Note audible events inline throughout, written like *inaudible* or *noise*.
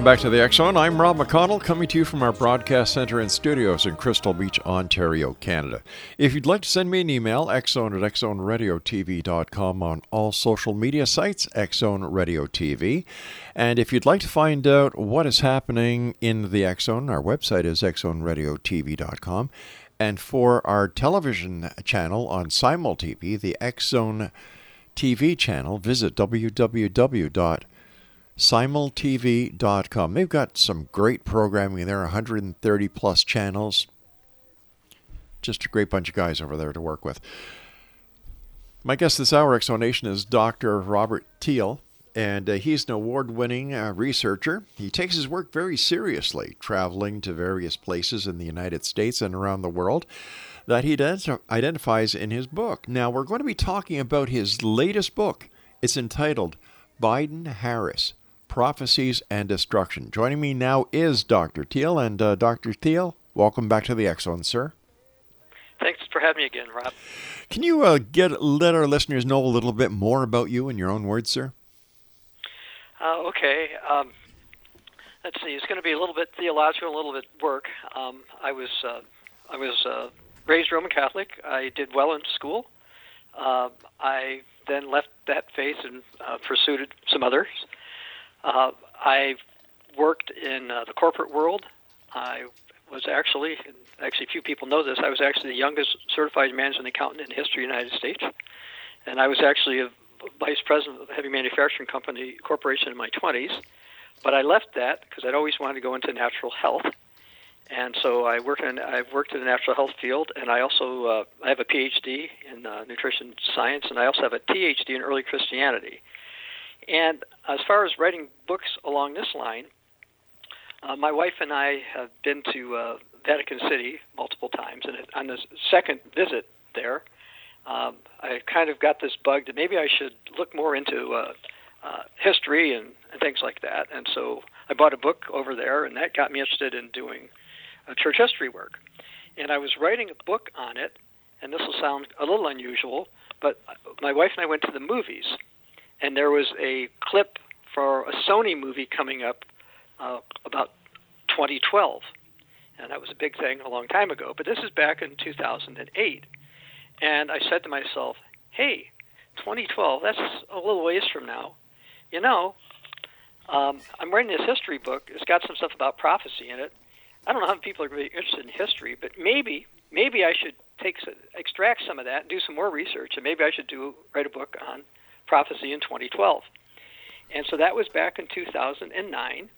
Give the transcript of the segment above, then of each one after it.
Welcome back to the X Zone. I'm Rob McConnell, coming to you from our broadcast center and studios in Crystal Beach, Ontario, Canada. If you'd like to send me an email, xzone at xzoneradiotv.com on all social media sites, Xzone Radio TV. And if you'd like to find out what is happening in the X Zone, our website is xzoneradiotv.com. And for our television channel on SimulTV, the X Zone TV channel, visit www simultv.com. They've got some great programming there, 130 plus channels. Just a great bunch of guys over there to work with. My guest this hour, Exonation, is Dr. Robert Thiel, and uh, he's an award winning uh, researcher. He takes his work very seriously, traveling to various places in the United States and around the world that he ident- identifies in his book. Now, we're going to be talking about his latest book. It's entitled Biden Harris prophecies and destruction. Joining me now is Dr. Thiel. And uh, Dr. Thiel, welcome back to the Zone, sir. Thanks for having me again, Rob. Can you uh, get let our listeners know a little bit more about you in your own words, sir? Uh, okay. Um, let's see. It's going to be a little bit theological, a little bit work. Um, I was uh, I was uh, raised Roman Catholic. I did well in school. Uh, I then left that faith and uh, pursued some others. Uh, I worked in uh, the corporate world. I was actually, actually, few people know this. I was actually the youngest certified management accountant in the history of the United States, and I was actually a vice president of a heavy manufacturing company corporation in my 20s. But I left that because I'd always wanted to go into natural health, and so I work in I've worked in the natural health field, and I also uh, I have a PhD in uh, nutrition science, and I also have a PhD in early Christianity. And as far as writing books along this line, uh, my wife and I have been to uh, Vatican City multiple times, and on the second visit there, um, I kind of got this bug that maybe I should look more into uh, uh, history and, and things like that. And so I bought a book over there, and that got me interested in doing uh, church history work. And I was writing a book on it, and this will sound a little unusual, but my wife and I went to the movies and there was a clip for a Sony movie coming up uh, about 2012, and that was a big thing a long time ago. But this is back in 2008, and I said to myself, "Hey, 2012, that's a little ways from now. You know, um, I'm writing this history book. It's got some stuff about prophecy in it. I don't know how many people are really interested in history, but maybe, maybe I should take extract some of that and do some more research, and maybe I should do write a book on." Prophecy in 2012. And so that was back in 2009.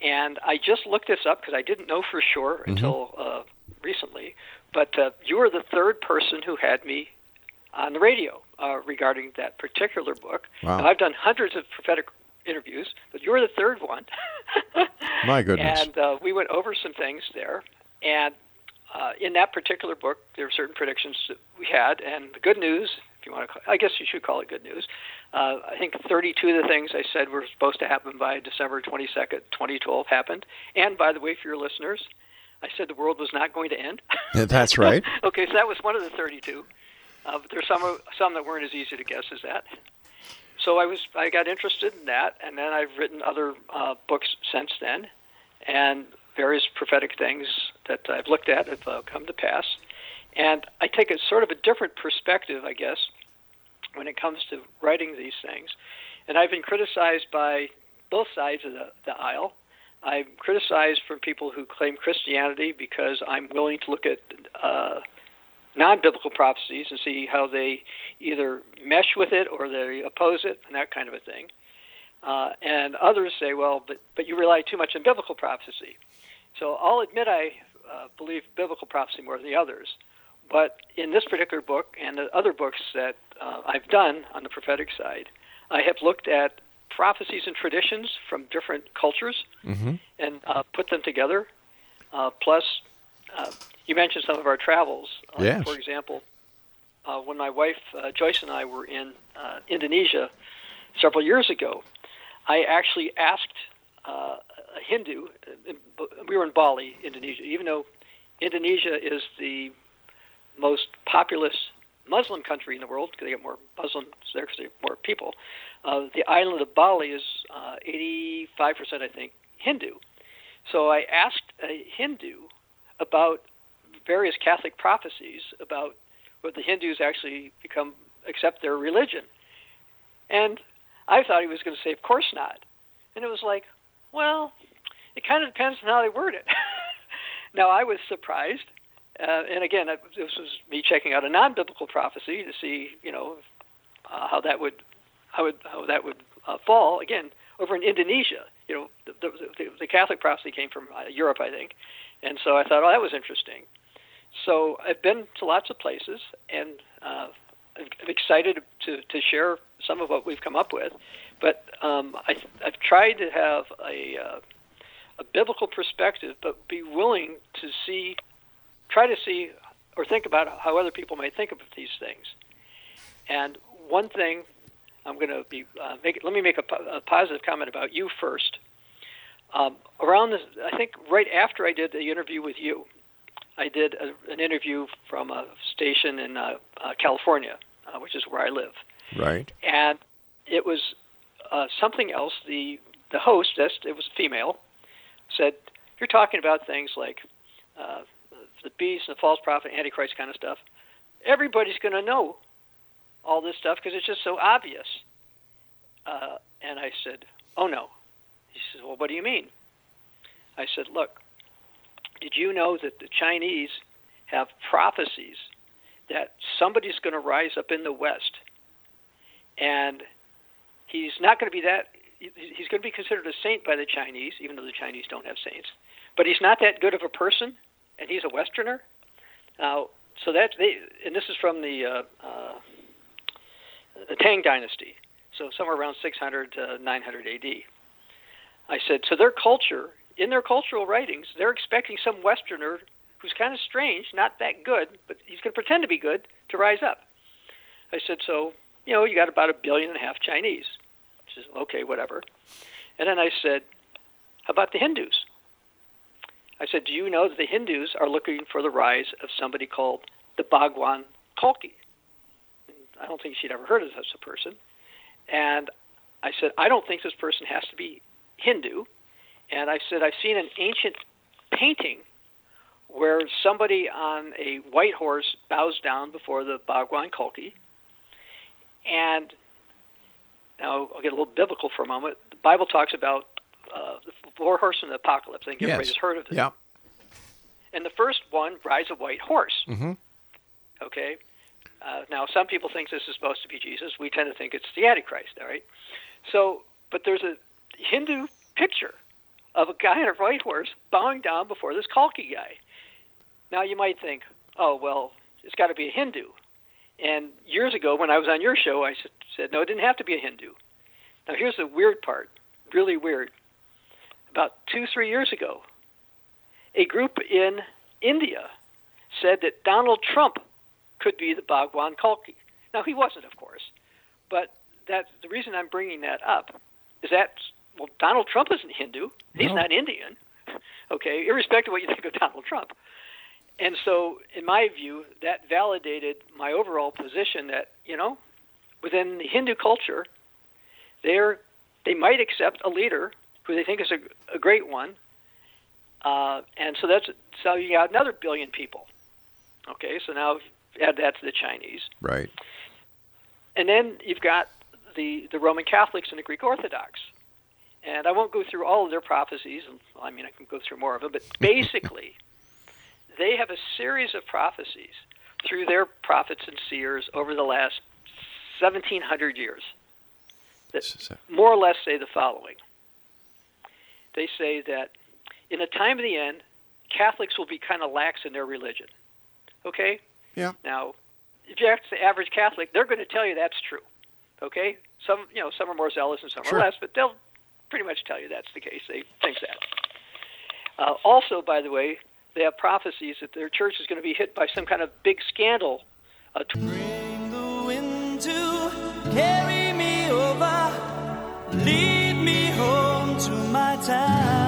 And I just looked this up because I didn't know for sure mm-hmm. until uh, recently. But uh, you were the third person who had me on the radio uh, regarding that particular book. Wow. Now, I've done hundreds of prophetic interviews, but you were the third one. *laughs* My goodness. And uh, we went over some things there. And uh, in that particular book, there were certain predictions that we had. And the good news you want to call I guess you should call it good news. Uh, I think 32 of the things I said were supposed to happen by December 22nd, 2012 happened. And by the way, for your listeners, I said the world was not going to end. That's *laughs* right. okay, so that was one of the 32. Uh, but there's some some that weren't as easy to guess as that. So I was I got interested in that, and then I've written other uh, books since then, and various prophetic things that I've looked at have uh, come to pass. And I take a sort of a different perspective, I guess, when it comes to writing these things. And I've been criticized by both sides of the, the aisle. I'm criticized from people who claim Christianity because I'm willing to look at uh, non biblical prophecies and see how they either mesh with it or they oppose it and that kind of a thing. Uh, and others say, well, but, but you rely too much on biblical prophecy. So I'll admit I uh, believe biblical prophecy more than the others. But in this particular book and the other books that uh, I've done on the prophetic side, I have looked at prophecies and traditions from different cultures mm-hmm. and uh, put them together. Uh, plus, uh, you mentioned some of our travels. Uh, yes. For example, uh, when my wife uh, Joyce and I were in Indonesia several years ago, I actually asked a Hindu. We were in Bali, Indonesia. Even though Indonesia is the most populous Muslim country in the world because they get more Muslims there because they have more people. Uh, the island of Bali is uh, 85%, I think, Hindu. So I asked a Hindu about various Catholic prophecies about would the Hindus actually become accept their religion, and I thought he was going to say, "Of course not," and it was like, well, it kind of depends on how they word it. *laughs* now I was surprised uh, and again, this was me checking out a non-biblical prophecy to see, you know, uh, how that would, how would, how that would uh, fall. Again, over in Indonesia, you know, the, the, the Catholic prophecy came from uh, Europe, I think, and so I thought, oh, that was interesting. So I've been to lots of places, and uh, I'm excited to to share some of what we've come up with. But um, I, I've tried to have a uh, a biblical perspective, but be willing to see try to see or think about how other people might think of these things. And one thing I'm going to be uh, make. Let me make a, a, positive comment about you first. Um, around this, I think right after I did the interview with you, I did a, an interview from a station in uh, uh, California, uh, which is where I live. Right. And it was uh, something else. The the host, it was female, said, "You're talking about things like uh, the beast and the false prophet, antichrist kind of stuff, everybody's going to know all this stuff because it's just so obvious. Uh, and I said, Oh no. He says, Well, what do you mean? I said, Look, did you know that the Chinese have prophecies that somebody's going to rise up in the West and he's not going to be that he's going to be considered a saint by the Chinese, even though the Chinese don't have saints. But he's not that good of a person, and he's a Westerner. Now, so that they, and this is from the uh, uh, the Tang Dynasty, so somewhere around 600 to 900 AD. I said, so their culture, in their cultural writings, they're expecting some Westerner who's kind of strange, not that good, but he's going to pretend to be good to rise up. I said, so you know, you got about a billion and a half Chinese, which is okay, whatever. And then I said, how about the Hindus? I said, Do you know that the Hindus are looking for the rise of somebody called the Bhagwan Kalki? I don't think she'd ever heard of such a person. And I said, I don't think this person has to be Hindu. And I said, I've seen an ancient painting where somebody on a white horse bows down before the Bhagwan Kalki. And now I'll get a little biblical for a moment. The Bible talks about uh, four horsemen of the apocalypse. I think yes. everybody's heard of them. Yeah. And the first one rides a white horse. Mm-hmm. Okay. Uh, now, some people think this is supposed to be Jesus. We tend to think it's the Antichrist. All right. So, but there's a Hindu picture of a guy on a white horse bowing down before this Kalki guy. Now, you might think, oh well, it's got to be a Hindu. And years ago, when I was on your show, I said, no, it didn't have to be a Hindu. Now, here's the weird part really weird about two, three years ago, a group in India said that Donald Trump could be the Bhagwan Kalki. Now, he wasn't, of course, but that the reason I'm bringing that up is that well, Donald Trump isn't Hindu. He's no. not Indian. *laughs* okay, irrespective of what you think of Donald Trump. And so, in my view, that validated my overall position that you know, within the Hindu culture, they're they might accept a leader who they think is a, a great one, uh, and so that's so you got another billion people. Okay, so now add that to the Chinese, Right. and then you've got the the Roman Catholics and the Greek Orthodox. And I won't go through all of their prophecies. and I mean, I can go through more of them, but *laughs* basically, they have a series of prophecies through their prophets and seers over the last 1700 years that more or less say the following. They say that in the time of the end, Catholics will be kind of lax in their religion. Okay? Yeah. Now, if you ask the average Catholic, they're going to tell you that's true. Okay? Some, you know, some are more zealous and some Sure. are less, but they'll pretty much tell you that's the case. They think that. Uh, also, by the way, they have prophecies that their church is going to be hit by some kind of big scandal. Uh, tw- Bring the wind to carry me over, lead me home to my town.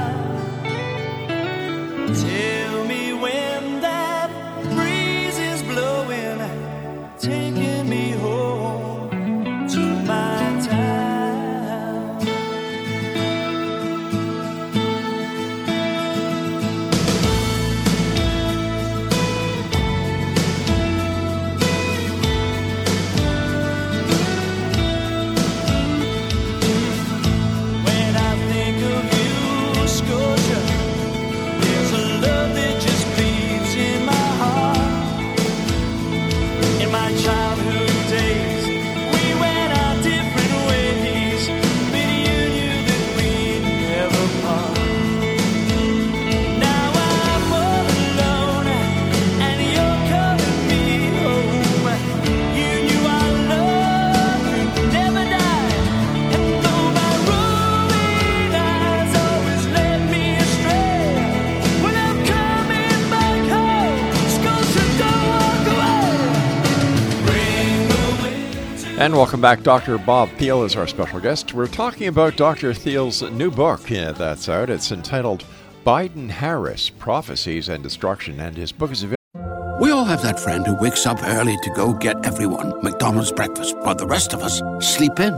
And welcome back. Dr. Bob Thiel is our special guest. We're talking about Dr. Thiel's new book yeah, that's out. It's entitled Biden Harris Prophecies and Destruction, and his book is available. We all have that friend who wakes up early to go get everyone McDonald's breakfast while the rest of us sleep in.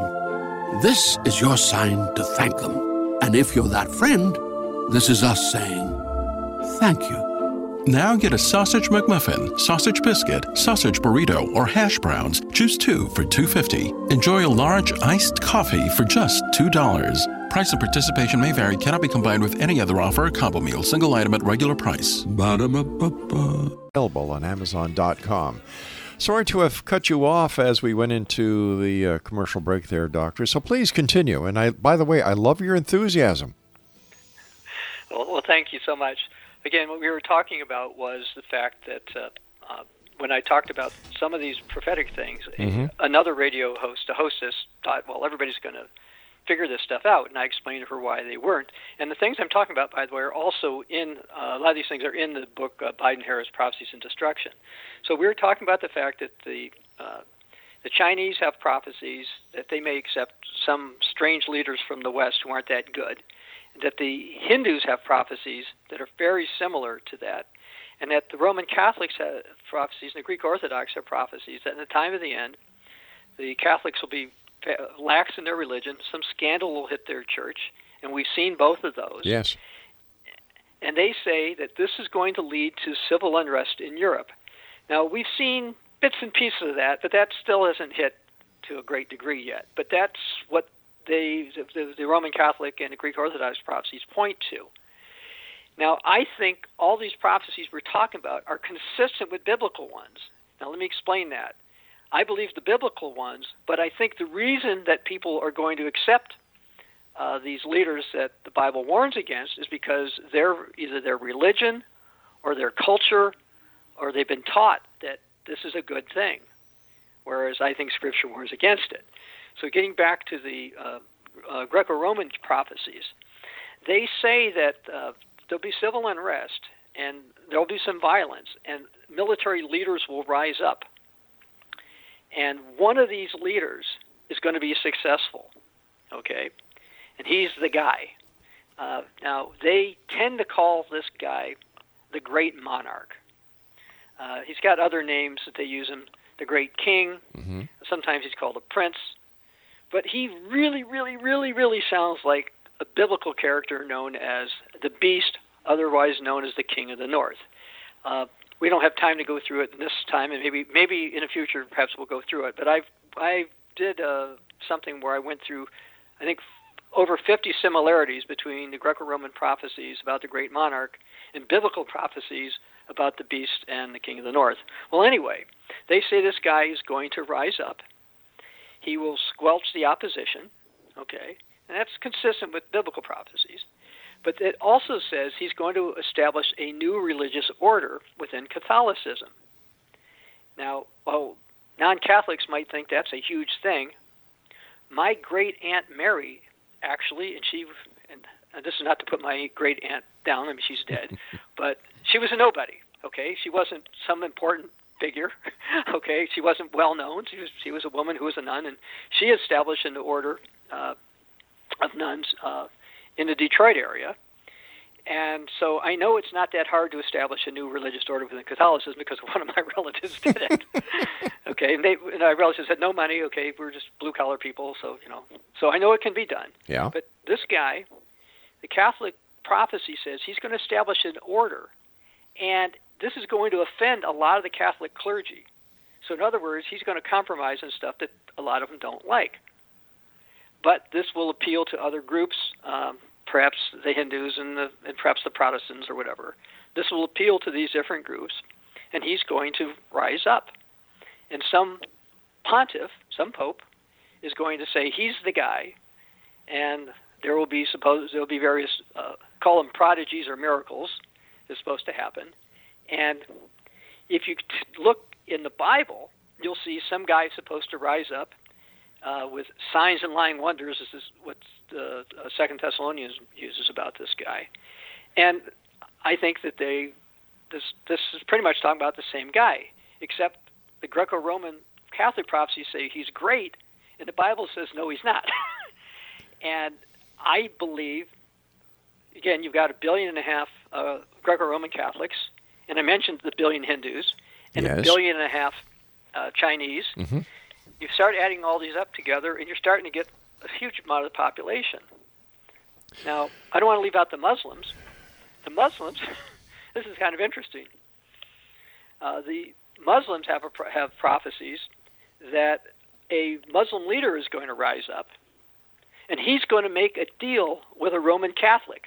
This is your sign to thank them. And if you're that friend, this is us saying thank you. Now get a sausage McMuffin, sausage biscuit, sausage burrito, or hash browns. Choose two for $2.50. Enjoy a large iced coffee for just $2. Price and participation may vary, cannot be combined with any other offer or combo meal, single item at regular price. Ba-da-ba-ba-ba. available on Amazon.com. Sorry to have cut you off as we went into the uh, commercial break there, Doctor. So please continue. And I, by the way, I love your enthusiasm. Well, well, thank you so much. Again, what we were talking about was the fact that uh, uh, when I talked about some of these prophetic things, another radio host, a hostess, thought, well, everybody's going to figure this stuff out, and I explained to her why they weren't. And the things I'm talking about, by the way, are also in uh, a lot of these things are in the book uh, Biden Harris Prophecies and Destruction. So we were talking about the fact that the uh, the Chinese have prophecies that they may accept some strange leaders from the West who aren't that good that the Hindus have prophecies that are very similar to that, and that the Roman Catholics have prophecies and the Greek Orthodox have prophecies that in the time of the end, the Catholics will be lax in their religion, some scandal will hit their church, and we've seen both of those. Yes. And they say that this is going to lead to civil unrest in Europe. Now, we've seen bits and pieces of that, but that still hasn't hit to a great degree yet. But that's what they, the, the Roman Catholic and the Greek Orthodox prophecies point to. Now, I think all these prophecies we're talking about are consistent with biblical ones. Now, let me explain that. I believe the biblical ones, but I think the reason that people are going to accept uh, these leaders that the Bible warns against is because they're either their religion or their culture or they've been taught that this is a good thing, whereas I think Scripture warns against it. So, getting back to the uh, uh, Greco Roman prophecies, they say that uh, there'll be civil unrest and there'll be some violence, and military leaders will rise up. And one of these leaders is going to be successful, okay? And he's the guy. Uh, now, they tend to call this guy the Great Monarch. Uh, he's got other names that they use him the Great King. Mm-hmm. Sometimes he's called a prince. But he really, really, really, really sounds like a biblical character known as the Beast, otherwise known as the King of the North. Uh, we don't have time to go through it this time, and maybe maybe in the future perhaps we'll go through it. But I've I did uh, something where I went through, I think, over 50 similarities between the Greco-Roman prophecies about the great monarch and biblical prophecies about the beast and the king of the north. Well, anyway, they say this guy is going to rise up. He will squelch the opposition, okay, and that's consistent with biblical prophecies. But it also says he's going to establish a new religious order within Catholicism. Now, well, non Catholics might think that's a huge thing. My great aunt Mary, actually, and she, and, and this is not to put my great aunt down, I mean, she's dead, *laughs* but she was a nobody, okay? She wasn't some important figure, *laughs* okay? She wasn't well known. She was, she was a woman who was a nun, and she established an order uh, of nuns uh, in the Detroit area. And so I know it's not that hard to establish a new religious order within Catholicism because *laughs* one of my relatives did it. *laughs* okay, and, they, and my relatives had no money. Okay, we're just blue collar people, so you know. So I know it can be done. Yeah. But this guy, the Catholic prophecy says he's going to establish an order, and this is going to offend a lot of the Catholic clergy. So in other words, he's going to compromise on stuff that a lot of them don't like. But this will appeal to other groups. Um, perhaps the Hindus and, the, and perhaps the Protestants or whatever. This will appeal to these different groups, and he's going to rise up. And some pontiff, some pope, is going to say he's the guy, and there will be suppose there will be various uh, call them prodigies or miracles is supposed to happen. And if you look in the Bible, you'll see some guy supposed to rise up uh, with signs and lying wonders. This is what the uh, Second Thessalonians uses about this guy, and I think that they this this is pretty much talking about the same guy, except the Greco-Roman Catholic prophecies say he's great, and the Bible says no, he's not. *laughs* and I believe, again, you've got a billion and a half uh, Greco-Roman Catholics, and I mentioned the billion Hindus, and a billion and a half uh, Chinese. Mhm. You start adding all these up together, and you're starting to get a huge amount of the population. Now, I don't want to leave out the Muslims. The Muslims, *laughs* this is kind of interesting. Uh, the Muslims have a, have prophecies that a Muslim leader is going to rise up, and he's going to make a deal with a Roman Catholic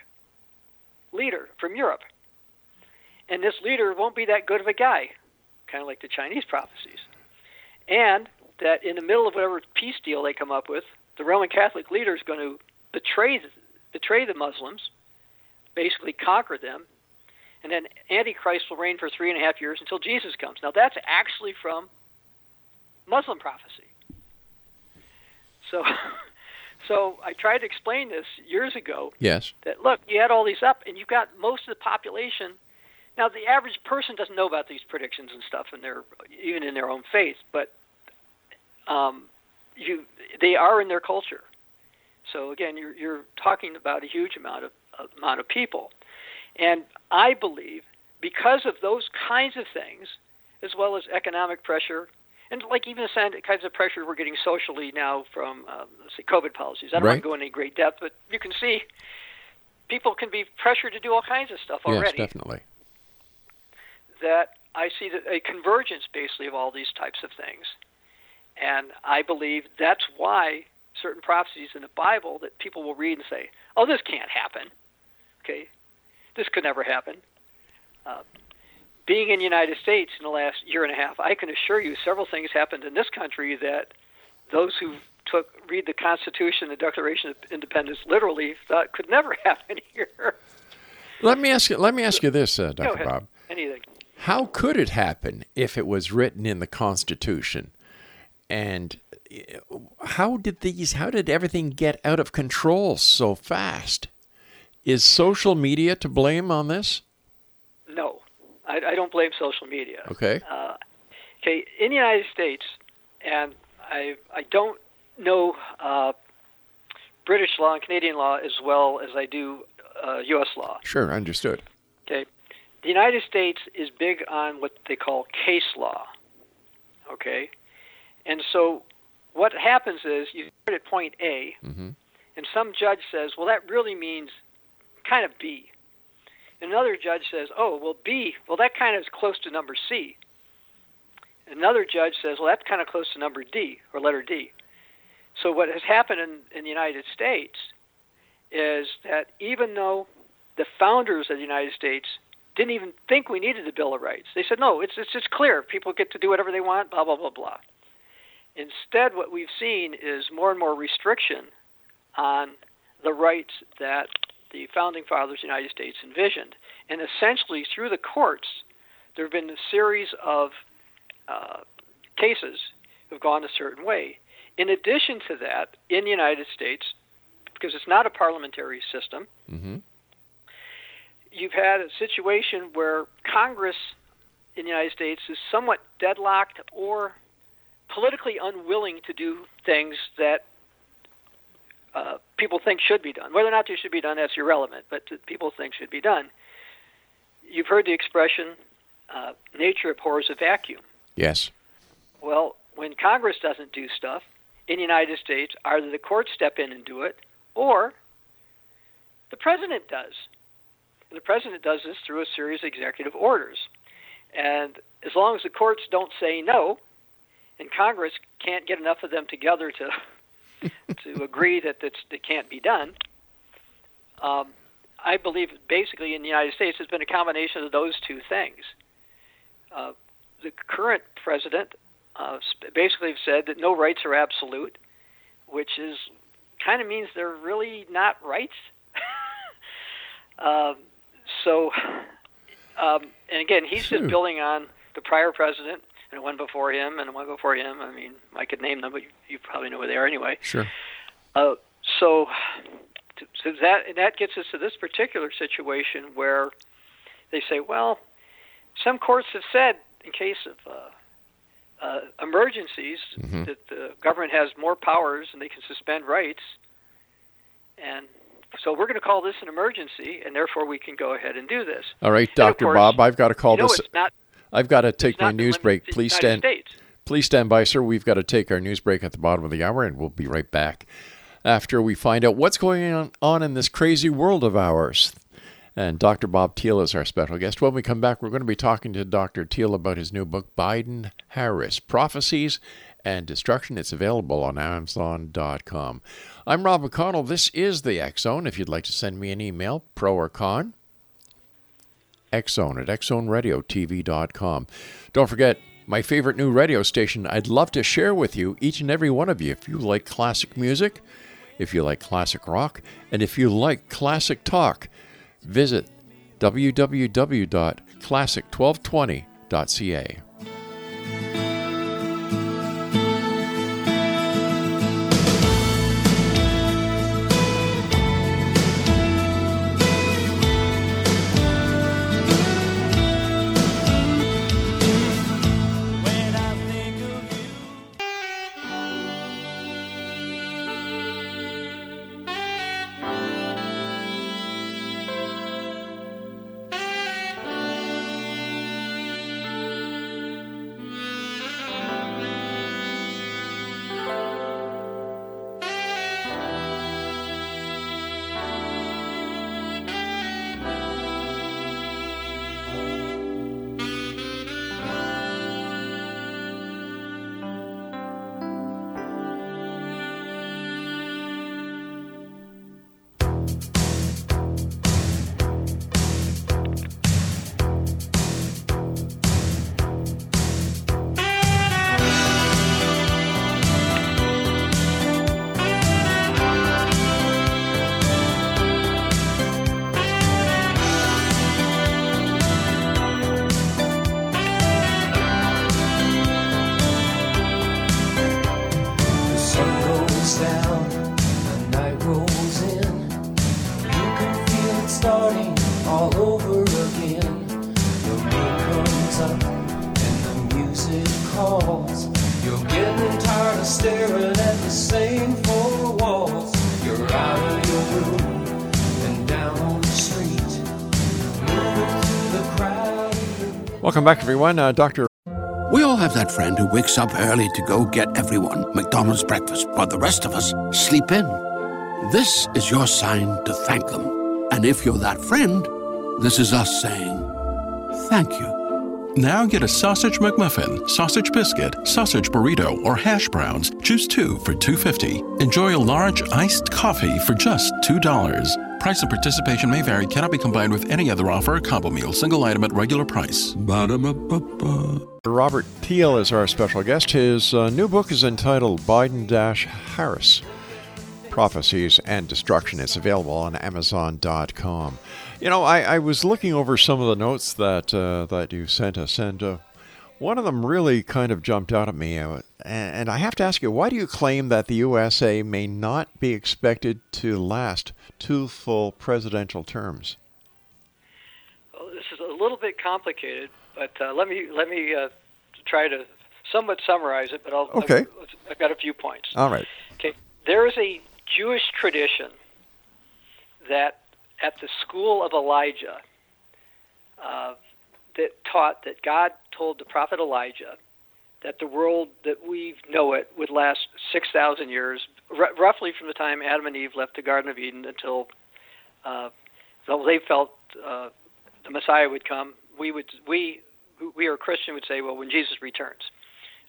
leader from Europe. And this leader won't be that good of a guy, kind of like the Chinese prophecies. And that in the middle of whatever peace deal they come up with, the Roman Catholic leader is going to betray betray the Muslims, basically conquer them, and then Antichrist will reign for three and a half years until Jesus comes. Now that's actually from Muslim prophecy. So, *laughs* so I tried to explain this years ago Yes. that look, you add all these up, and you've got most of the population. Now, the average person doesn't know about these predictions and stuff, in their even in their own faith, but um, you they are in their culture. So again, you're you're talking about a huge amount of amount of people, and I believe because of those kinds of things, as well as economic pressure. And like even the kinds of pressure we're getting socially now from, um, let's say, COVID policies. I don't want to go into any great depth, but you can see people can be pressured to do all kinds of stuff already. Yes, definitely. That I see that a convergence basically of all these types of things, and I believe that's why certain prophecies in the Bible that people will read and say, "Oh, this can't happen." Okay, this could never happen. Uh, being in the United States in the last year and a half, I can assure you several things happened in this country that those who took read the Constitution, the Declaration of Independence literally thought could never *laughs* happen here. Let me ask you. Let me ask you this, uh, Dr. Bob. Anything. How could it happen if it was written in the Constitution? And uh, how did these? How did everything get out of control so fast? Is social media to blame on this? No, I, I don't blame social media. Okay. Uh, okay, in the United States, and I I don't know uh, British law and Canadian law as well as I do uh, U.S. law. Sure, understood. Okay. The United States is big on what they call case law. Okay. And so what happens is you start at point A, Mhm. and some judge says, well, that really means kind of B. Another judge says, oh, well, B, well, that kind of is close to number C. Another judge says, well, that's kind of close to number D or letter D. So what has happened in, in the United States is that even though the founders of the United States didn't even think we needed the Bill of Rights, they said, no, it's, it's just clear. People get to do whatever they want, blah, blah, blah, blah. Instead, what we've seen is more and more restriction on the rights that the founding fathers of the United States envisioned. And essentially, through the courts, there have been a series of uh, cases have gone a certain way. In addition to that, in the United States, because it's not a parliamentary system, hmm you've had a situation where Congress in the United States is somewhat deadlocked or politically unwilling to do things that uh, people think should be done. Whether or not they should be done, that's irrelevant, but people think should be done. You've heard the expression, uh, nature abhors a vacuum. Yes. Well, when Congress doesn't do stuff in the United States, either the courts step in and do it, or the president does. And the president does this through a series of executive orders. And as long as the courts don't say no, and Congress can't get enough of them together to *laughs* to agree that that's, that can't be done, um, I believe basically in the United States it's been a combination of those two things. Uh, the current president uh, basically said that no rights are absolute, which is kind of means they're really not rights. *laughs* um, so, um, and again, he's just building on the prior president and the one before him and the one before him. I mean, I could name them, but you, you probably know where they are anyway. Sure. Uh, so, so that and that gets us to this particular situation where they say, well, some courts have said in case of uh, uh, emergencies Mhm. that the government has more powers and they can suspend rights, and so we're going to call this an emergency, and therefore we can go ahead and do this. All right, And course, Bob, I've got to call you know, this. not. I've got to take my news break. Please stand. States. Please stand by, sir. We've got to take our news break at the bottom of the hour, and we'll be right back after we find out what's going on, on in this crazy world of ours. And Dr. Bob Thiel is our special guest. When we come back, we're going to be talking to Dr. Thiel about his new book, Biden Harris Prophecies and Destruction. It's available on Amazon.com. I'm Rob McConnell. This is the X Zone. If you'd like to send me an email, pro or con, XZone at XZoneRadioTV.com. Don't forget, my favorite new radio station I'd love to share with you, each and every one of you, if you like classic music, if you like classic rock, and if you like classic talk. Visit www.classic1220.ca. Welcome back, everyone. Uh, Dr. We all have that friend who wakes up early to go get everyone McDonald's breakfast, while the rest of us sleep in. This is your sign to thank them. And if you're that friend, this is us saying thank you. Now get a sausage McMuffin, sausage biscuit, sausage burrito, or hash browns. Choose two for $2.50. Enjoy a large iced coffee for just $2. Price and participation may vary, cannot be combined with any other offer or combo meal, single item at regular price. Ba-da-ba-ba-ba. Robert Thiel is our special guest. His uh, new book is entitled Biden Harris Prophecies and Destruction. It's available on Amazon.com. You know, I, I was looking over some of the notes that uh, that you sent us, and uh, one of them really kind of jumped out at me. Uh, and I have to ask you, why do you claim that the USA may not be expected to last two full presidential terms? Well, this is a little bit complicated, but uh, let me let me uh, try to somewhat summarize it. But I'll Okay. I've, I've got a few points. All right. Okay, there is a Jewish tradition that at the school of Elijah uh, that taught that God told the prophet Elijah that the world that we know it would last 6,000 years, r- roughly from the time Adam and Eve left the Garden of Eden until uh, they felt uh, the Messiah would come. We would we we are Christian would say, well, when Jesus returns.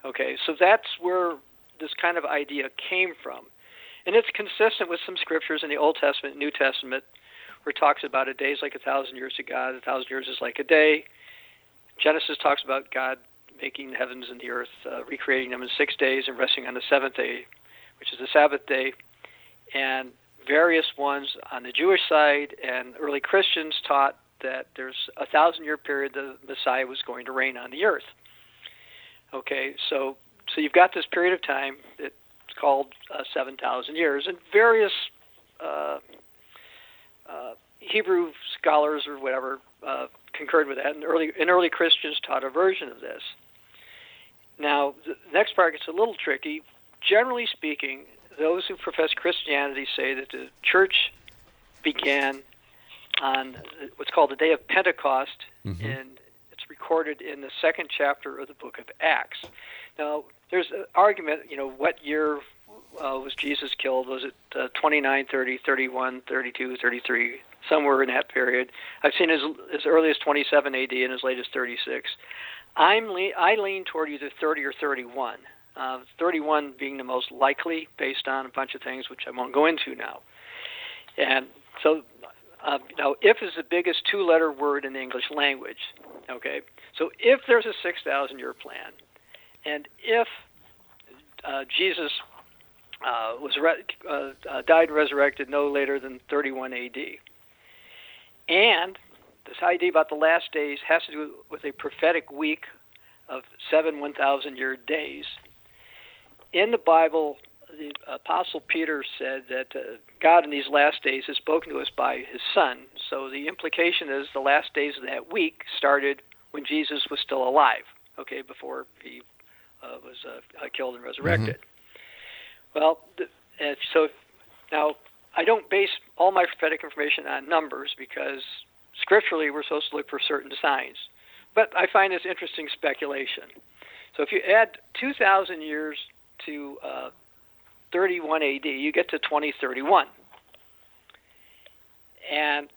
Okay, so that's where this kind of idea came from, and it's consistent with some scriptures in the Old Testament, New Testament, where it talks about a day is like a thousand years to God, a thousand years is like a day. Genesis talks about God making the heavens and the earth, uh, recreating them in six days, and resting on the seventh day, which is the Sabbath day. And various ones on the Jewish side and early Christians taught that there's a thousand year period the Messiah was going to reign on the earth. Okay, so so you've got this period of time that's called uh, 7,000 years, and various uh, uh, Hebrew scholars or whatever uh, concurred with that, and early and early Christians taught a version of this. Now, the next part gets a little tricky. Generally speaking, those who profess Christianity say that the church began on what's called the day of Pentecost, and it's recorded in the second chapter of the book of Acts. Now, there's an argument, you know, what year uh, was Jesus killed? Was it uh, 29, 30, 31, 32, 33, somewhere in that period? I've seen as, as early as 27 AD and as late as 36. I'm le- I lean toward either 30 or 31. Uh, 31 being the most likely based on a bunch of things which I won't go into now. And so, uh, now, if is the biggest two letter word in the English language. Okay? So, if there's a 6,000 year plan, and if uh, Jesus uh, was re- uh, uh, died and resurrected no later than 31 AD, and this idea about the last days has to do with a prophetic week of seven 1,000 year days. In the Bible, the Apostle Peter said that uh, God in these last days has spoken to us by his Son. So the implication is the last days of that week started when Jesus was still alive, okay, before he uh, was uh, uh, killed and resurrected. Well, th- uh, so now I don't base all my prophetic information on numbers because scripturally we're supposed to look for certain signs. But I find this interesting speculation. So if you add 2,000 years to uh, 31 AD, you get to 2031. And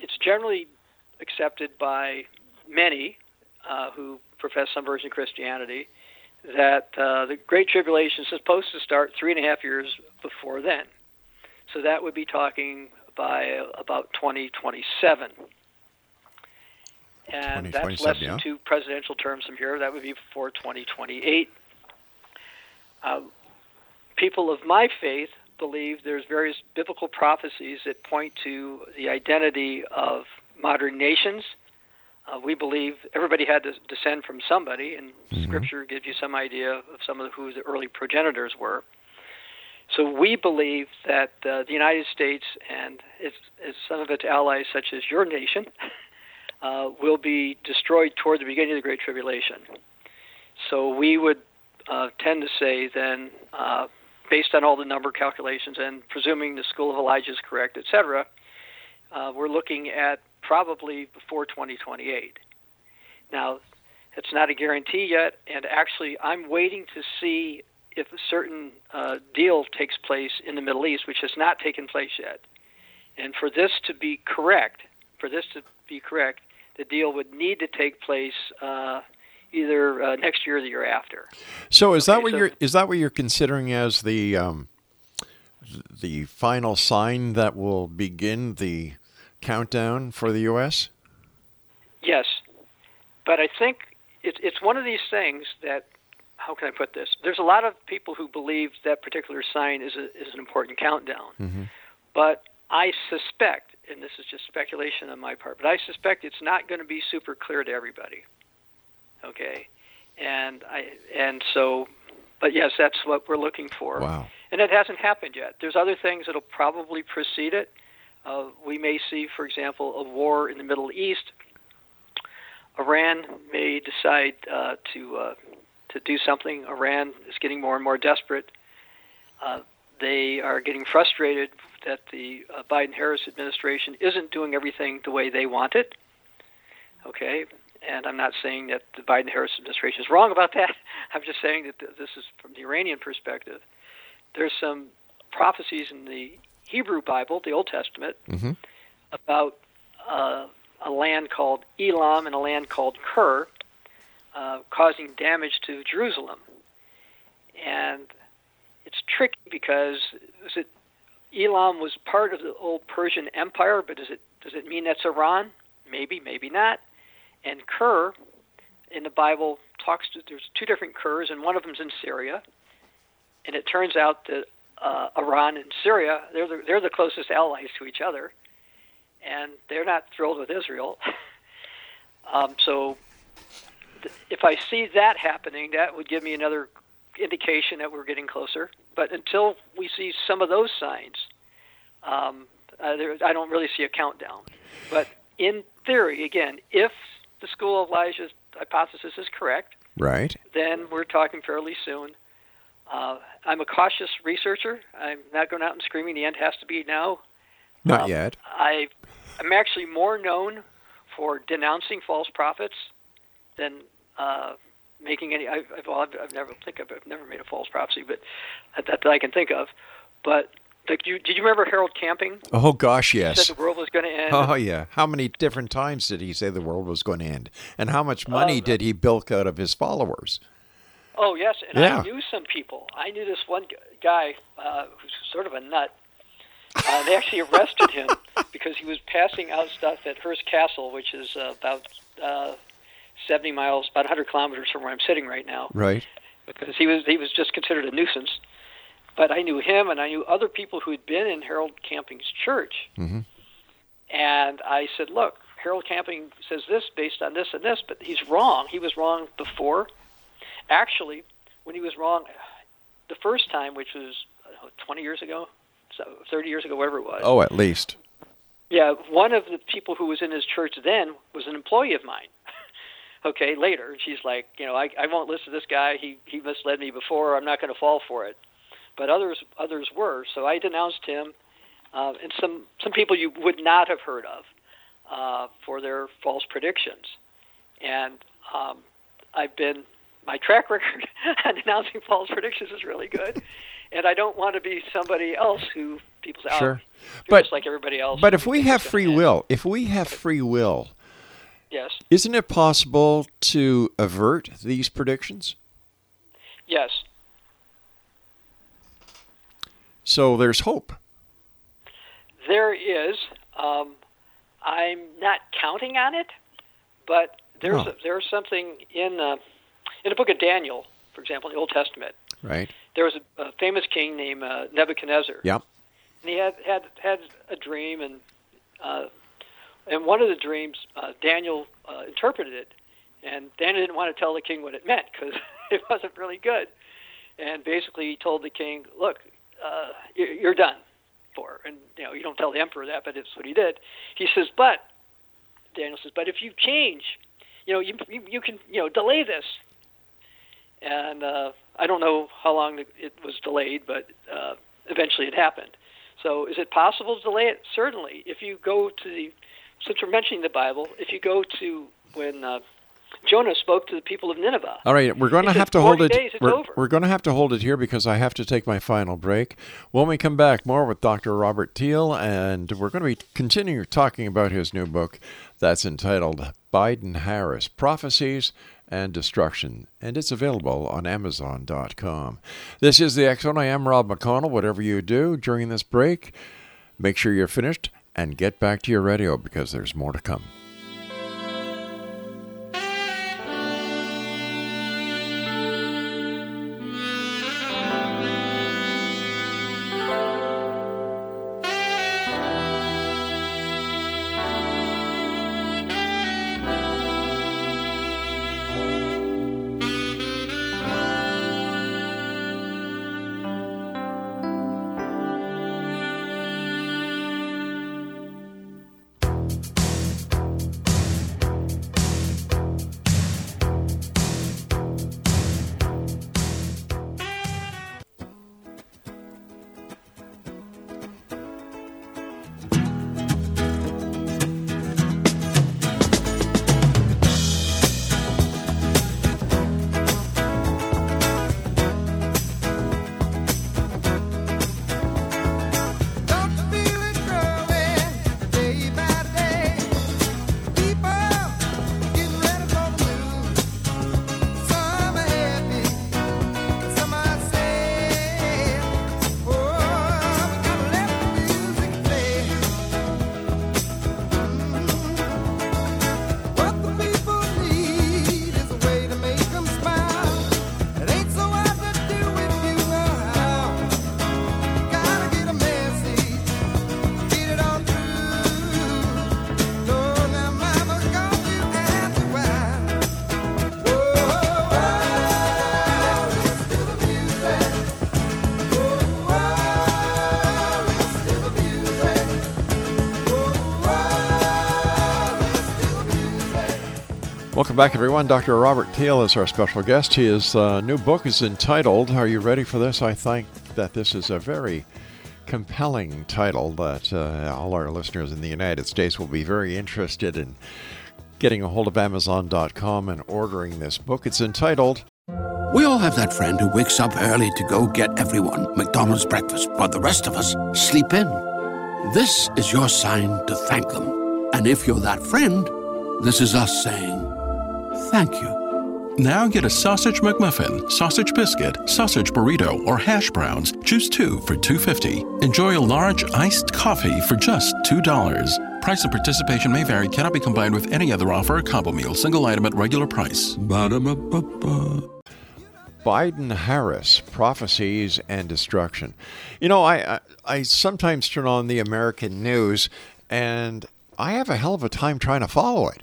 it's generally accepted by many uh, who profess some version of Christianity that uh, the Great Tribulation is supposed to start three and a half years before then. So that would be talking by about 2027. And that's less yeah. than two presidential terms from here. That would be before 2028. Uh, people of my faith believe there's various biblical prophecies that point to the identity of modern nations. Uh, we believe everybody had to descend from somebody, and Scripture gives you some idea of some of who the early progenitors were. So we believe that uh, the United States and its, its, some of its allies, such as your nation, *laughs* uh, will be destroyed toward the beginning of the Great Tribulation. So we would uh, tend to say then, uh, based on all the number calculations and presuming the school of Elijah is correct, etc., uh, we're looking at probably before 2028. Now, it's not a guarantee yet, and actually, I'm waiting to see if a certain uh, deal takes place in the Middle East, which has not taken place yet. And for this to be correct, for this to be correct, the deal would need to take place uh, either uh, next year or the year after. So is that Okay, what so- you're is that what you're considering as the um, the final sign that will begin the countdown for the U.S.? Yes, but I think it's it's one of these things that how can I put this? There's a lot of people who believe that particular sign is a, is an important countdown, but I suspect, and this is just speculation on my part, but I suspect it's not going to be super clear to everybody. Okay, and I and so, but yes, that's what we're looking for. Wow. And it hasn't happened yet. There's other things that'll probably precede it. Uh, we may see, for example, a war in the Middle East. Iran may decide uh, to uh, to do something. Iran is getting more and more desperate. Uh, they are getting frustrated that the uh, Biden-Harris administration isn't doing everything the way they want it. Okay, and I'm not saying that the Biden-Harris administration is wrong about that. *laughs* I'm just saying that this is from the Iranian perspective. There's some prophecies in the Hebrew Bible, the Old Testament, Mhm. about uh, a land called Elam and a land called Kir, uh, causing damage to Jerusalem. And it's tricky because is it Elam was part of the old Persian Empire, but does it does it mean that's Iran? Maybe, maybe not. And Kir in the Bible talks to there's two different Kirs, and one of them's in Syria. And it turns out that uh, Iran and Syria they're the, they're the closest allies to each other, and they're not thrilled with Israel. *laughs* um, so th- if I see that happening, that would give me another indication that we're getting closer. But until we see some of those signs, um, uh, there, I don't really see a countdown. But in theory, again, if the school of Elijah's hypothesis is correct, Right. then we're talking fairly soon. Uh, I'm a cautious researcher. I'm not going out and screaming the end has to be now. Not Um, yet. I, I'm actually more known for denouncing false prophets than uh, making any. I've, well, I've, I've never think of. I've never made a false prophecy, but that, that I can think of. But like, you, did you remember Harold Camping? Oh gosh, He yes. Said the world was going to end. Oh yeah. How many different times did he say the world was going to end? And how much money Um, did he bilk out of his followers? Oh yes, and Yeah. I knew some people. I knew this one guy uh, who's sort of a nut. Uh, they actually arrested him *laughs* because he was passing out stuff at Hearst Castle, which is uh, about uh, 70 miles, about 100 kilometers from where I'm sitting right now. Right. Because he was he was just considered a nuisance. But I knew him, and I knew other people who had been in Harold Camping's church. Mhm. And I said, "Look, Harold Camping says this based on this and this, but he's wrong. He was wrong before. Actually, when he was wrong the first time, which was know, 20 years ago, so 30 years ago, whatever it was. Oh, at least. Yeah, one of the people who was in his church then was an employee of mine. *laughs* okay, later, she's like, you know, I, I won't listen to this guy. He he misled me before. I'm not going to fall for it. But others others were. So I denounced him, uh, and some some people you would not have heard of uh, for their false predictions. And um, I've been my track *laughs* record on denouncing false predictions is really good. *laughs* And I don't want to be somebody else who people say, Sure. oh, you're But- just like everybody else. But if we have free end." will, if we have free will, Yes. isn't it possible to avert these predictions? Yes. So there's hope. There is. Um, I'm not counting on it, but there's Oh. a, there's something in uh, in the book of Daniel, for example, in the Old Testament. Right. There was a, a famous king named uh, Nebuchadnezzar. Yep. and he had had had a dream, and uh, and one of the dreams uh, Daniel uh, interpreted it, and Daniel didn't want to tell the king what it meant because *laughs* it wasn't really good, and basically he told the king, "Look, uh, you're, done for," and you know you don't tell the emperor that, but it's what he did. He says, "But," Daniel says, "But if you change, you know you you, you can you know delay this." And uh, I don't know how long it was delayed, but uh, eventually it happened. So is it possible to delay it? Certainly. If you go to the, since we're mentioning the Bible, if you go to when uh, Jonah spoke to the people of Nineveh. All right, we're going to have to hold it. days, we're, we're going to have to hold it here because I have to take my final break. When we come back, more with Dr. Robert Thiel, and we're going to be continuing talking about his new book that's entitled Biden Harris Prophecies and Destruction, and it's available on Amazon.com. This is the Zone. I am Rob McConnell. Whatever you do during this break, make sure you're finished and get back to your radio because there's more to come. Back, everyone. Dr. Robert Thiel is our special guest. His uh, new book is entitled, Are You Ready for This? I think that this is a very compelling title that uh, all our listeners in the United States will be very interested in getting a hold of Amazon.com and ordering this book. It's entitled, We all have that friend who wakes up early to go get everyone McDonald's breakfast, while the rest of us sleep in. This is your sign to thank them. And if you're that friend, this is us saying thank you. Now get a sausage McMuffin, sausage biscuit, sausage burrito, or hash browns. Choose two for $2.50. Enjoy a large iced coffee for just $2. Price and participation may vary, cannot be combined with any other offer or combo meal, single item at regular price. Ba-da-ba-ba-ba. Biden Harris Prophecies and Destruction. You know, I, I I sometimes turn on the American news and I have a hell of a time trying to follow it.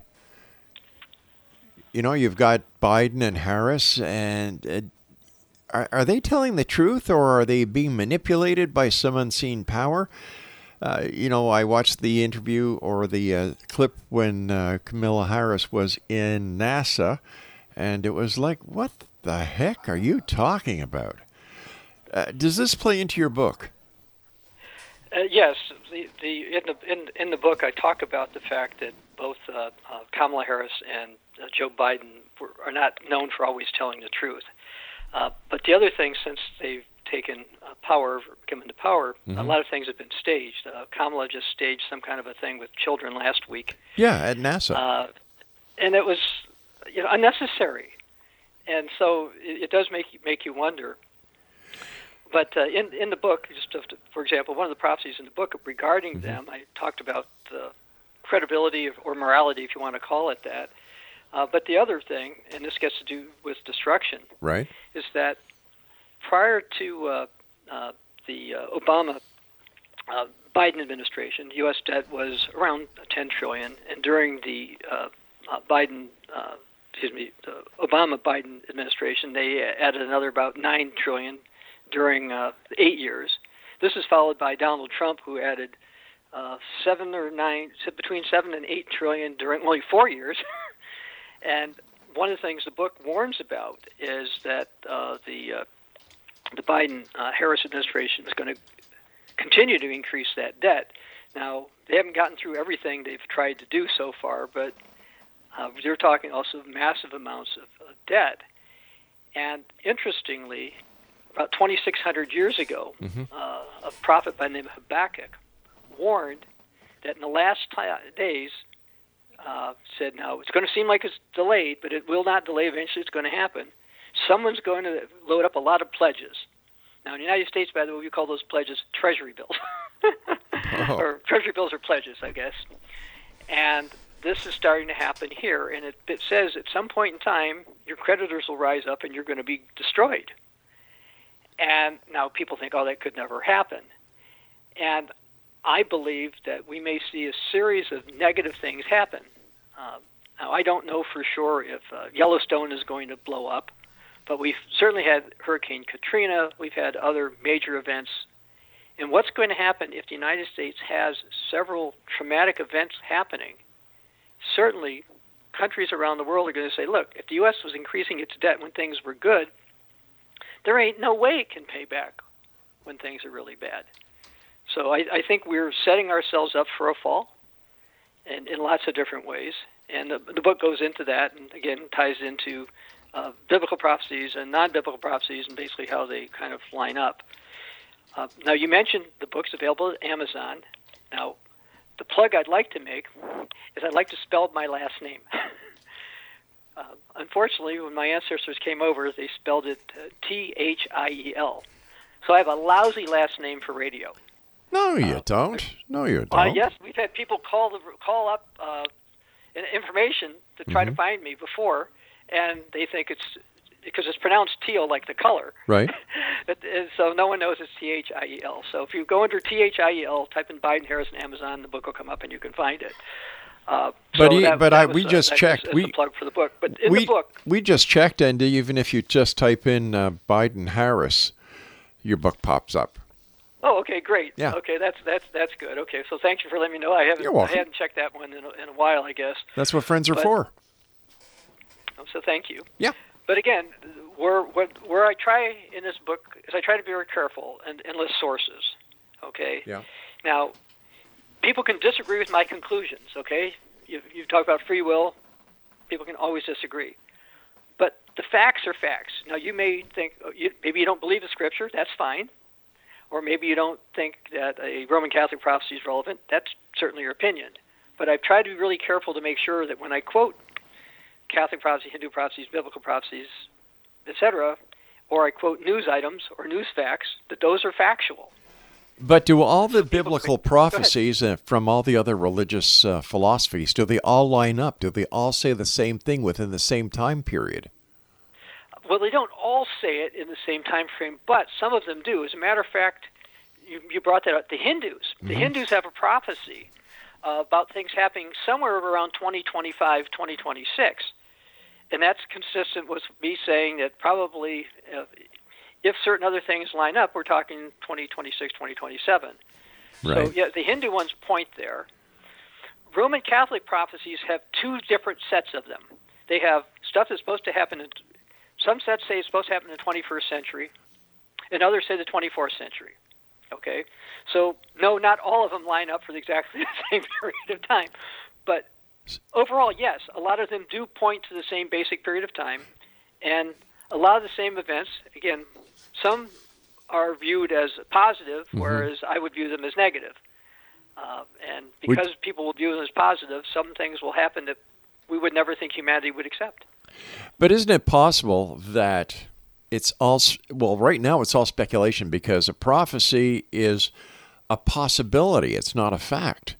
You know, you've got Biden and Harris, and uh, are, are they telling the truth or are they being manipulated by some unseen power? Uh, you know, I watched the interview or the uh, clip when uh, Kamala Harris was in NASA, and it was like, what the heck are you talking about? Uh, does this play into your book? Uh, yes, the, the in the in, in the book I talk about the fact that both uh, uh, Kamala Harris and uh, Joe Biden were, are not known for always telling the truth. Uh, but the other thing, since they've taken uh, power, come into power, a lot of things have been staged. Uh, Kamala just staged some kind of a thing with children last week, Yeah, at NASA. uh, and it was you know unnecessary, and so it, it does make you, make you wonder. But uh, in in the book, just to, for example, one of the prophecies in the book regarding them, I talked about the credibility of, or morality, if you want to call it that. Uh, but the other thing, and this gets to do with destruction, right? is that prior to uh, uh, the uh, Obama uh, Biden administration, U.S. debt was around 10 trillion, and during the uh, uh, Biden, uh, excuse me, the Obama Biden administration, they added another about 9 trillion during uh, eight years. This is followed by Donald Trump, who added uh, seven or nine, between seven and eight trillion during only four years. *laughs* and one of the things the book warns about is that uh, the uh, the Biden uh, Harris administration is going to continue to increase that debt. Now they haven't gotten through everything they've tried to do so far, but Uh, you're talking also massive amounts of, of debt. And interestingly, about 2,600 years ago, uh, a prophet by the name of Habakkuk warned that in the last ti days, uh, said, now it's going to seem like it's delayed, but it will not delay. Eventually, it's going to happen. Someone's going to load up a lot of pledges. Now, in the United States, by the way, we call those pledges treasury bills. *laughs* or treasury bills are pledges, I guess. And this is starting to happen here. And it, it says at some point in time, your creditors will rise up and you're going to be destroyed. And now people think, oh, that could never happen. And I believe that we may see a series of negative things happen. Uh, now, I don't know for sure if uh, Yellowstone is going to blow up, but we've certainly had Hurricane Katrina. We've had other major events. And what's going to happen if the United States has several traumatic events happening? Certainly, countries around the world are going to say, look, if the U.S. was increasing its debt when things were good, there ain't no way it can pay back when things are really bad. So I, I think we're setting ourselves up for a fall in, in lots of different ways. And the, the book goes into that and again ties into uh, biblical prophecies and non biblical prophecies and basically how they kind of line up. Uh, now, you mentioned the book's available at Amazon. Now, the plug I'd like to make is I'd like to spell my last name. *laughs* uh, unfortunately, when my ancestors came over, they spelled it uh, T H I E L. So I have a lousy last name for radio. No, you don't. No, you Uh, don't. yes, we've had people call the call up uh, information to try Mm-hmm. to find me before, and they think it's because it's pronounced teal like the color. Right. *laughs* But, uh, so no one knows it's T H I E L. So if you go under T H I E L, type in Biden Harris on Amazon, the book will come up and you can find it. Uh, But so he- that- but that I- we uh, just checked. We- a plug for the book. But in we the book, we just checked, and even if you just type in uh, Biden Harris, your book pops up. Oh, okay, great. Yeah. Okay, that's that's that's good. Okay, so thank you for letting me know. I haven't I hadn't checked that one in a, in a while, I guess. That's what friends are But- for. So thank you. Yeah. But again, where what where I try in this book is I try to be very careful and, and list sources. Okay. Yeah. Now, people can disagree with my conclusions. Okay. You you talk about free will. People can always disagree. But the facts are facts. Now, you may think oh, you, maybe you don't believe the scripture. That's fine. Or maybe you don't think that a Roman Catholic prophecy is relevant. That's certainly your opinion. But I've tried to be really careful to make sure that when I quote Catholic prophecy, Hindu prophecies, biblical prophecies, etc., or I quote news items or news facts, that those are factual. But do all the biblical prophecies uh, from all the other religious uh, philosophies do they all line up? Do they all say the same thing within the same time period? Well, they don't all say it in the same time frame, but some of them do. As a matter of fact, you, you brought that up. The Hindus, the Hindus have a prophecy uh, about things happening somewhere around 2025, 2026, and that's consistent with me saying that probably uh, if certain other things line up, we're talking 2026, 2027. So yeah, the Hindu ones point there. Roman Catholic prophecies have two different sets of them. They have stuff that's supposed to happen in some sets say it's supposed to happen in the 21st century, and others say the 24th century. Okay, so no, not all of them line up for the exactly *laughs* the same period of time, but overall, yes, a lot of them do point to the same basic period of time, and a lot of the same events. Again, some are viewed as positive, whereas I would view them as negative. Uh, and Would- because people will view them as positive, some things will happen that we would never think humanity would accept. But isn't it possible that it's all well right now it's all speculation because a prophecy is a possibility, it's not a fact.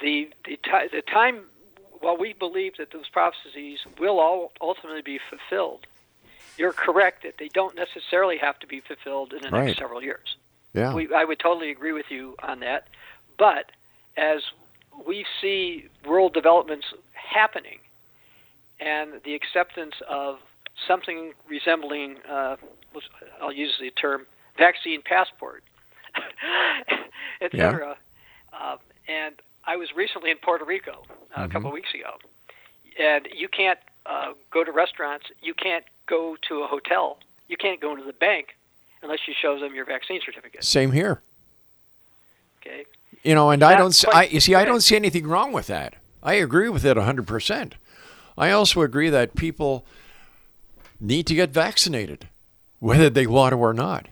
the the, ti- the time while we believe that those prophecies will all ultimately be fulfilled, you're correct that they don't necessarily have to be fulfilled in the Right. next several years. Yeah. We, I would totally agree with you on that. But as we see world developments happening and the acceptance of something resembling, uh, I'll use the term vaccine passport, *laughs* et Yeah. cetera. Um, and I was recently in Puerto Rico uh, a couple of weeks ago, and you can't uh, go to restaurants, you can't go to a hotel, you can't go into the bank unless you show them your vaccine certificate. Same here. Okay, You know, and I don't. I you see, I don't see anything wrong with that. I agree with it hundred percent. I also agree that people need to get vaccinated, whether they want to or not.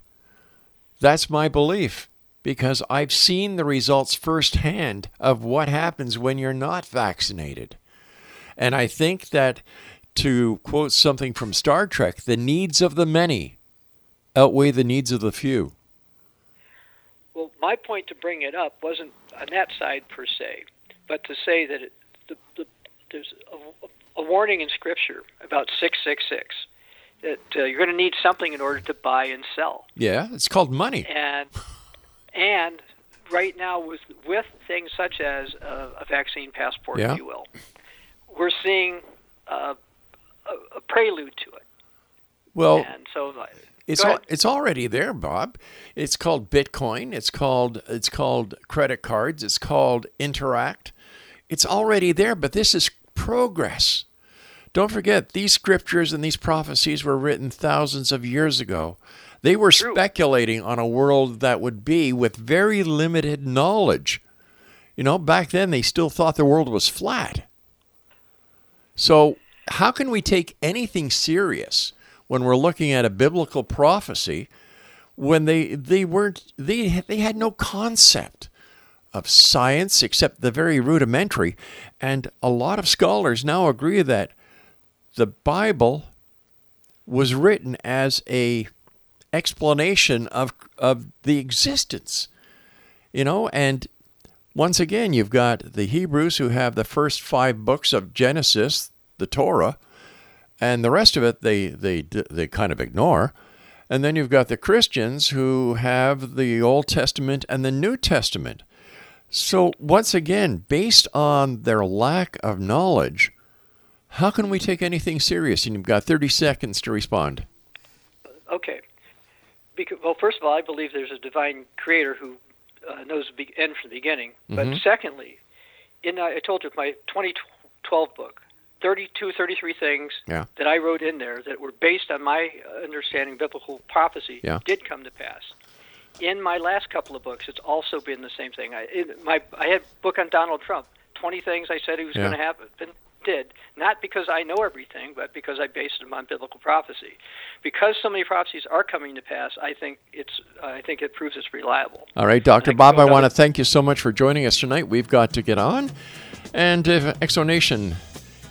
That's my belief because I've seen the results firsthand of what happens when you're not vaccinated. And I think that, to quote something from Star Trek, the needs of the many outweigh the needs of the few. Well, my point to bring it up wasn't on that side per se, but to say that it, the, the, there's a, a warning in Scripture about 666 that uh, you're going to need something in order to buy and sell. Yeah, it's called money. and and right now with with things such as a, a vaccine passport, Yeah. if you will, we're seeing uh, a, a prelude to it. Well, and so uh, It's al- it's already there, Bob. It's called Bitcoin. It's called it's called credit cards. It's called Interac. It's already there, but this is progress. Don't forget these scriptures and these prophecies were written thousands of years ago. They were speculating on a world that would be with very limited knowledge. You know, back then they still thought the world was flat. So, how can we take anything serious when we're looking at a biblical prophecy when they they weren't they they had no concept of science except the very rudimentary? And a lot of scholars now agree that the Bible was written as a explanation of of the existence you know? And once again you've got the Hebrews who have the first 5 books of Genesis the Torah and the rest of it they they they kind of ignore and then you've got the Christians who have the Old Testament and the New Testament so once again based on their lack of knowledge how can we take anything serious and you've got 30 seconds to respond Okay. Because, well, first of all, I believe there's a divine creator who uh, knows the end from the beginning. But Mhm. secondly, in uh, I told you my 2012 book, 32, 33 things Yeah. that I wrote in there that were based on my uh, understanding of biblical prophecy Yeah. did come to pass. In my last couple of books, it's also been the same thing. I in my I had a book on Donald Trump, 20 things I said he was Yeah. going to happen. And did not because I know everything, but because I based them on biblical prophecy. Because so many prophecies are coming to pass, I think it's I think it proves it's reliable. All right, Dr. And Bob, I want to to- thank you so much for joining us tonight. We've got to get on. And if Exonation,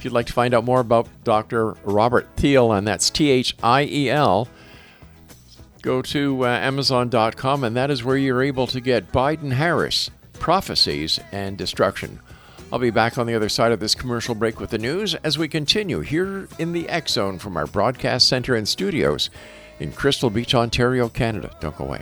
if you'd like to find out more about Dr. Robert Thiel, and that's T H I E L, go to uh, Amazon.com, and that is where you're able to get Biden Harris Prophecies and Destruction. I'll be back on the other side of this commercial break with the news as we continue here in the X Zone from our broadcast center and studios in Crystal Beach, Ontario, Canada. Don't go away.